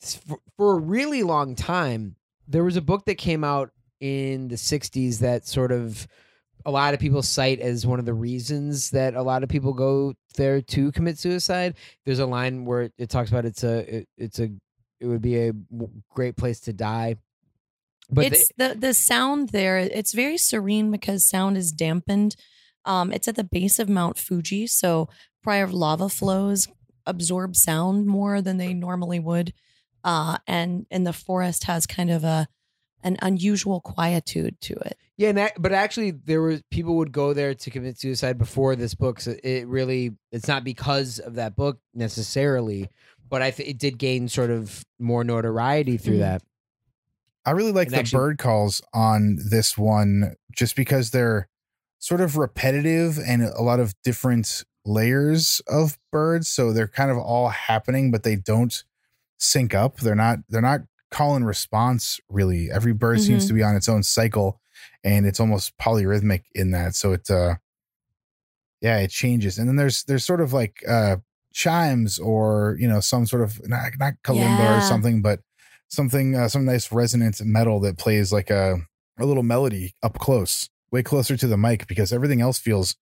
Speaker 3: for, for a really long time. There was a book that came out in the 60s that sort of a lot of people cite as one of the reasons that a lot of people go there to commit suicide. There's a line where it, talks about it's a it, it's a it would be a great place to die. But
Speaker 2: it's the, the sound there. It's very serene because sound is dampened. Um, it's at the base of Mount Fuji, so prior lava flows absorb sound more than they normally would. Uh, and and the forest has kind of a an unusual quietude to it.
Speaker 3: yeah, and that, but actually there was people would go there to commit suicide before this book. So it really it's not because of that book necessarily, but I th- it did gain sort of more notoriety through
Speaker 2: Mhm.
Speaker 3: that.
Speaker 1: I really like
Speaker 3: And
Speaker 1: the
Speaker 3: actually-
Speaker 1: bird calls on this one just because they're sort of repetitive and a lot of different layers of birds. So they're kind of all happening, but they don't sync up. They're not they're not call and response really. Every bird seems
Speaker 2: Mhm.
Speaker 1: to be on its own cycle and it's almost polyrhythmic in that. So it uh yeah, it changes. And then there's there's sort of like uh chimes or you know some sort of not, not kalimba or something, but something uh, some nice resonant metal that plays like a a little melody up close, way closer to the mic because everything else feels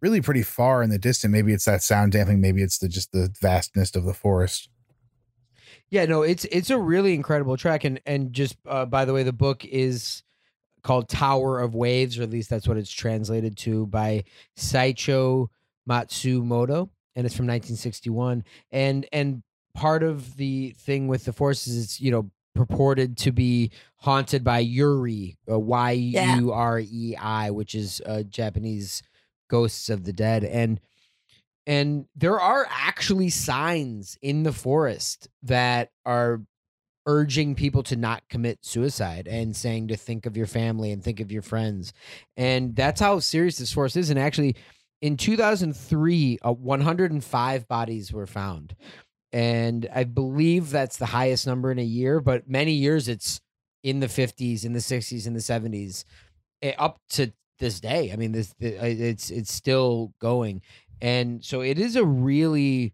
Speaker 1: really pretty far in the distance. Maybe it's that sound damping, maybe it's the just the vastness of the forest.
Speaker 3: Yeah, no, it's it's a really incredible track, and and just uh, by the way, the book is called Tower of Waves, or at least that's what it's translated to by Seicho Matsumoto, and it's from 1961. And and part of the thing with the forest is it's you know purported to be haunted by Yurei, uh, Y U R E I, which is uh, Japanese ghosts of the dead, and and there are actually signs in the forest that are urging people to not commit suicide and saying to think of your family and think of your friends. And that's how serious this forest is. And actually in 2003 uh, 105 bodies were found. And i believe that's the highest number in a year but many years it's in the 50s in the 60s in the 70s eh, up to this day. I mean this uh, it's it's still going and so it is a really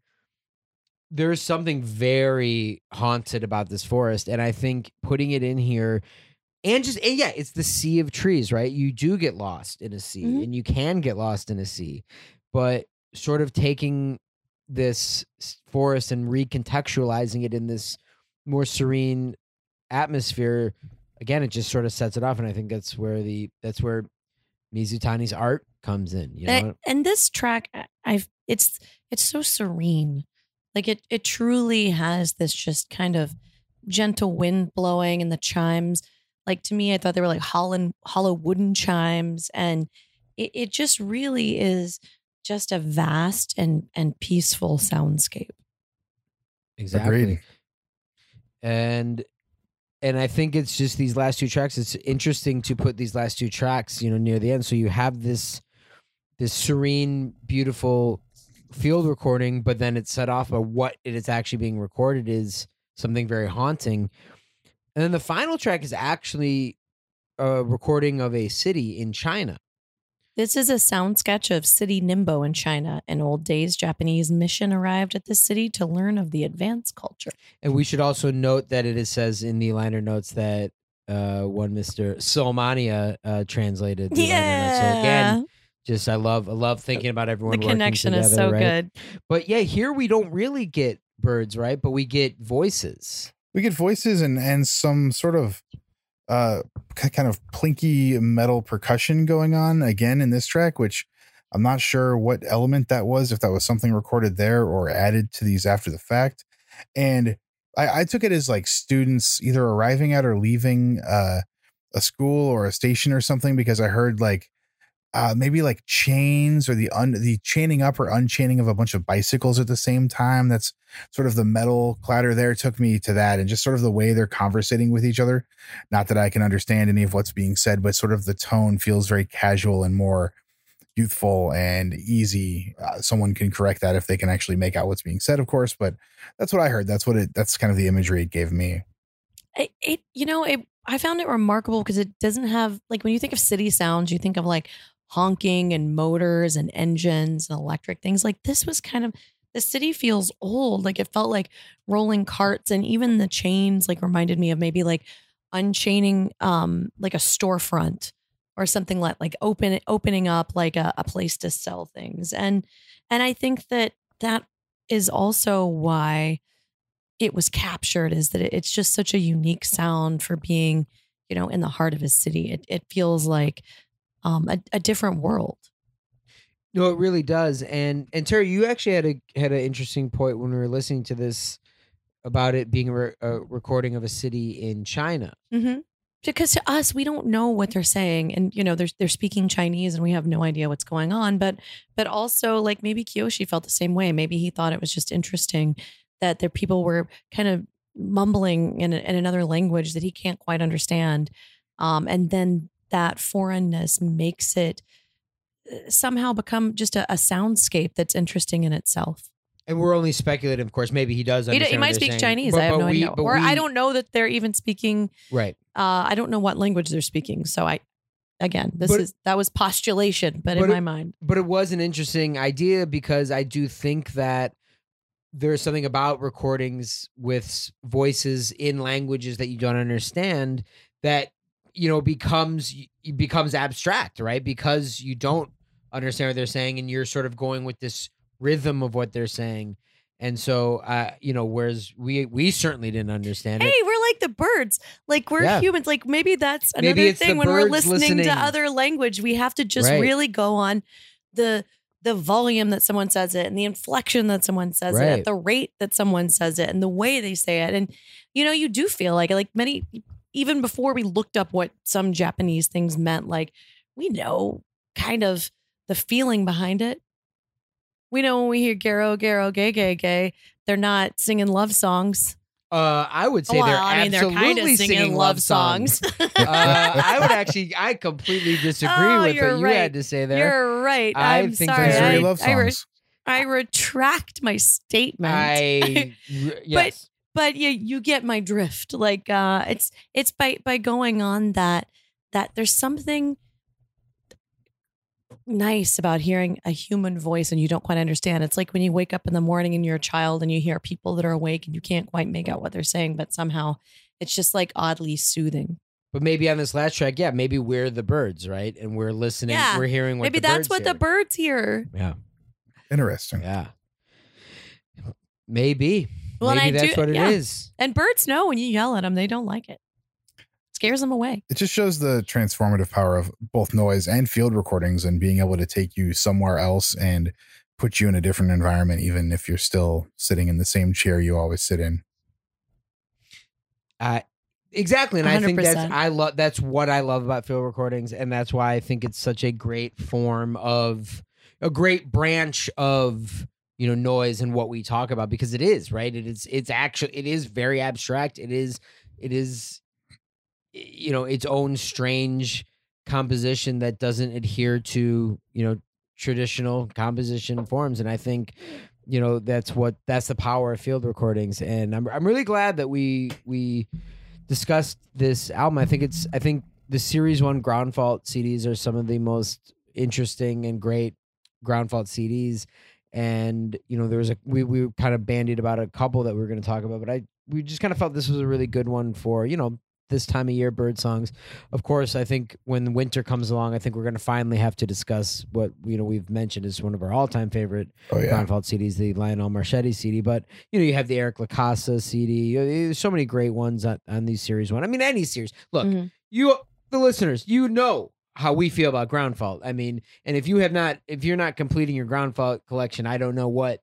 Speaker 3: there's something very haunted about this forest and i think putting it in here and just and yeah it's the sea of trees right you do get lost in a sea
Speaker 2: Mhm.
Speaker 3: and you can get lost in a sea but sort of taking this forest and recontextualizing it in this more serene atmosphere again it just sort of sets it off and i think that's where the that's where mizutani's art comes in you know
Speaker 2: And, and this track, I- I've it's it's so serene. Like it it truly has this just kind of gentle wind blowing and the chimes. Like to me, I thought they were like hollow hollow wooden chimes, and it, it just really is just a vast and and peaceful soundscape.
Speaker 3: exactly
Speaker 1: Agreed.
Speaker 3: and and I think it's just these last two tracks. It's interesting to put these last two tracks, you know, near the end. So you have this this serene, beautiful field recording, but then it's set off by what it is actually being recorded is something very haunting. And then the final track is actually a recording of a city in China.
Speaker 2: This is a sound sketch of city Ningbo in China. In old days, Japanese mission arrived at the city to learn of the advanced culture.
Speaker 3: And we should also note that it is says in the liner notes that uh, one Mr. Solmania uh, translated the liner notes. So again, just I love I love thinking about everyone.
Speaker 2: the
Speaker 3: working
Speaker 2: connection is so
Speaker 3: right?
Speaker 2: good.
Speaker 3: But yeah, here we don't really get birds, right? But we get voices.
Speaker 1: We get voices and and some sort of uh kind of plinky metal percussion going on again in this track, which I'm not sure what element that was, if that was something recorded there or added to these after the fact. And I, I took it as like students either arriving at or leaving uh, a school or a station or something because I heard like uh, maybe like chains or the un- the chaining up or unchaining of a bunch of bicycles at the same time. That's sort of the metal clatter there took me to that, and just sort of the way they're conversating with each other. Not that I can understand any of what's being said, but sort of the tone feels very casual and more youthful and easy. Uh, someone can correct that if they can actually make out what's being said, of course. But that's what I heard. That's what it. That's kind of the imagery it gave me.
Speaker 2: it, it you know it i found it remarkable because it doesn't have like when you think of city sounds you think of like honking and motors and engines and electric things. Like this was kind of the city feels old. Like it felt like rolling carts and even the chains like reminded me of maybe like unchaining um like a storefront or something like like open opening up like a, a place to sell things. And and i think that that is also why it was captured is that it's just such a unique sound for being you know in the heart of a city. It, it feels like um a, a different world
Speaker 3: No, it really does. And and Terry, you actually had a had an interesting point when we were listening to this about it being a, re- a recording of a city in China.
Speaker 2: mm-hmm. because to us we don't know what they're saying and you know they're, they're speaking chinese and we have no idea what's going on but but also like maybe kiyoshi felt the same way maybe he thought it was just interesting that their people were kind of mumbling in, a, in another language that he can't quite understand um, and then that foreignness makes it uh, somehow become just a, a soundscape that's interesting in itself
Speaker 3: And we're only speculating, of course. Maybe he does.
Speaker 2: he,
Speaker 3: Understand
Speaker 2: he might speak
Speaker 3: saying.
Speaker 2: chinese
Speaker 3: But-
Speaker 2: i have no
Speaker 3: we-
Speaker 2: idea or i don't know that they're even speaking
Speaker 3: Right.
Speaker 2: uh, I don't know what language they're speaking. So I, again, this
Speaker 3: But-
Speaker 2: is that was postulation, but,
Speaker 3: but
Speaker 2: in
Speaker 3: it-
Speaker 2: my mind,
Speaker 3: but it was an interesting idea because I do think that there's something about recordings with voices in languages that you don't understand that you know becomes it becomes abstract, right? Because you don't understand what they're saying and you're sort of going with this rhythm of what they're saying. And so uh you know whereas we we certainly didn't understand
Speaker 2: hey,
Speaker 3: it.
Speaker 2: we're like the birds. Like we're
Speaker 3: Yeah.
Speaker 2: humans. Like maybe that's another
Speaker 3: the
Speaker 2: thing when we're listening,
Speaker 3: listening.
Speaker 2: to other language. We have to just
Speaker 3: Right.
Speaker 2: really go on the the volume that someone says it and the inflection that someone says it at the rate that someone says it and the way they say it and you know you do feel like like many even before we looked up what some japanese things meant like we know kind of the feeling behind it. We know when we hear garo garo gay gay gay they're not singing love songs.
Speaker 3: Uh I would say
Speaker 2: well
Speaker 3: they're
Speaker 2: i mean they're
Speaker 3: absolutely
Speaker 2: singing, love songs,
Speaker 3: uh, I would actually, I completely disagree
Speaker 2: Oh,
Speaker 3: with
Speaker 2: you're
Speaker 3: what you had to say there.
Speaker 2: you're right.
Speaker 3: I
Speaker 2: i'm
Speaker 3: think
Speaker 2: sorry.
Speaker 3: They're
Speaker 2: I,
Speaker 1: love
Speaker 2: I re-
Speaker 1: songs.
Speaker 2: I retract my statement.
Speaker 3: I, r- yes,
Speaker 2: but you you get my drift. Like uh it's it's by by going on that that there's something nice about hearing a human voice and you don't quite understand. It's like when you wake up in the morning and you're a child and you hear people that are awake and you can't quite make out what they're saying, but somehow it's just like oddly soothing.
Speaker 3: but maybe on this last track, yeah, maybe we're the birds, right? And we're listening,
Speaker 2: Yeah.
Speaker 3: we're hearing what
Speaker 2: Maybe
Speaker 3: the
Speaker 2: that's
Speaker 3: birds
Speaker 2: what the birds hear.
Speaker 3: Yeah,
Speaker 1: Interesting.
Speaker 3: yeah, maybe.
Speaker 2: Well, and
Speaker 3: maybe
Speaker 2: I
Speaker 3: that's
Speaker 2: do-
Speaker 3: what it is.
Speaker 2: yeah. And birds know when you yell at them, they don't like it. Scares them away.
Speaker 1: It just shows the transformative power of both noise and field recordings and being able to take you somewhere else and put you in a different environment, even if you're still sitting in the same chair you always sit in.
Speaker 3: Uh, exactly, and I think that's I love that's what I love about field recordings, and that's why I think it's such a great form of a great branch of you know noise and what we talk about because it is right. It is it's actually it is very abstract. It is it is you know its own strange composition that doesn't adhere to you know traditional composition forms, and I think you know that's what that's the power of field recordings and i'm i'm really glad that we we discussed this album i think it's i think the series 1 ground fault CDs are some of the most interesting and great ground fault CDs and you know there was a we we kind of bandied about a couple that we were going to talk about but I we just kind of felt this was a really good one for you know this time of year bird songs of course i think when winter comes along i think we're going to finally have to discuss what you know we've mentioned is one of our all-time favorite
Speaker 1: Oh yeah.
Speaker 3: Ground Fault CDs, the Lionel Marchetti CD, but you know you have the Eric La Casa CD. You know, There's so many great ones on, on these series one. I mean, any series. Look,
Speaker 2: Mhm.
Speaker 3: you the listeners, you know how we feel about ground fault. I mean, and if you have not, if you're not completing your ground fault collection, I don't know what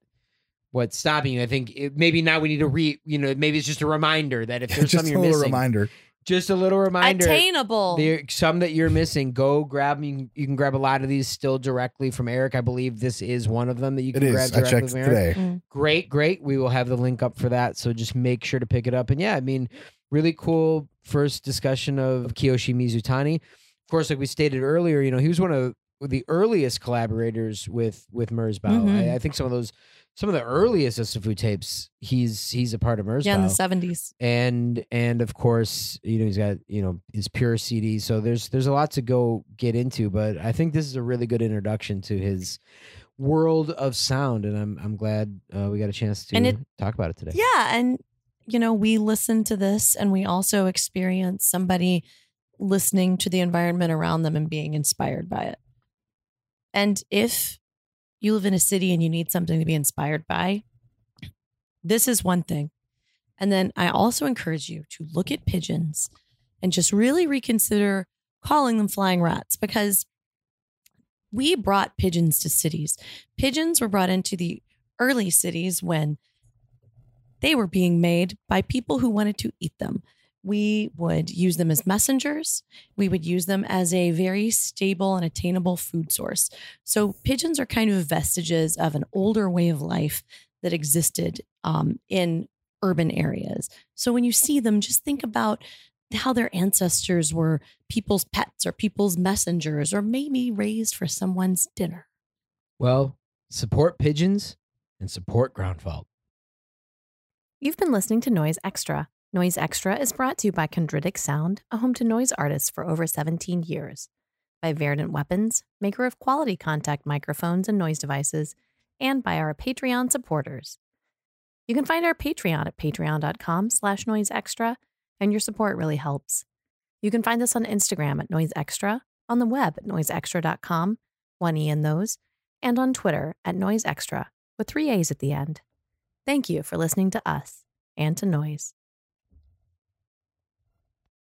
Speaker 3: what's stopping you. I think it, maybe now we need to re, you know, maybe it's just a reminder that if there's
Speaker 1: Just
Speaker 3: something you're
Speaker 1: little
Speaker 3: missing,
Speaker 1: reminder.
Speaker 3: just a little reminder.
Speaker 2: Attainable.
Speaker 3: There, some that you're missing, go grab. You you can grab a lot of these still directly from Eric. I believe this is one of them that you
Speaker 1: It
Speaker 3: can grab
Speaker 1: is. I
Speaker 3: directly
Speaker 1: checked
Speaker 3: from Eric.
Speaker 1: today. Mm.
Speaker 3: Great, great. We will have the link up for that. So just make sure to pick it up. And yeah, I mean, really cool first discussion of Kiyoshi Mizutani. Of course, like we stated earlier, you know, he was one of the earliest collaborators with with Merzbow.
Speaker 2: Mhm.
Speaker 3: I, I think some of those, some of the earliest Osifu tapes, he's he's a part of Merzbow
Speaker 2: yeah, in the seventies.
Speaker 3: and and of course you know he's got you know his pure cd so there's there's a lot to go get into but i think this is a really good introduction to his world of sound and i'm i'm glad uh, we got a chance to
Speaker 2: it-
Speaker 3: talk about it today
Speaker 2: Yeah, and you know, we listen to this, and we also experience somebody listening to the environment around them and being inspired by it. And if you live in a city and you need something to be inspired by, this is one thing. And then I also encourage you to look at pigeons and just really reconsider calling them flying rats because we brought pigeons to cities. Pigeons were brought into the early cities when they were being made by people who wanted to eat them. We would use them as messengers. We would use them as a very stable and attainable food source. So, pigeons are kind of vestiges of an older way of life that existed um, in urban areas. So, when you see them, just think about how their ancestors were people's pets or people's messengers or maybe raised for someone's dinner.
Speaker 3: well support pigeons and support ground fault
Speaker 4: You've been listening to Noise Extra. Noise Extra is brought to you by Chondritic Sound, a home to noise artists for over 17 years, by Verdant Weapons, maker of quality contact microphones and noise devices, and by our Patreon supporters. You can find our Patreon at patreon.com slash noiseextra, and your support really helps. You can find us on Instagram at Noise Extra, on the web at noiseextra.com, one E in those, and on Twitter at Noise Extra, with three A's at the end. Thank you for listening to us and to Noise.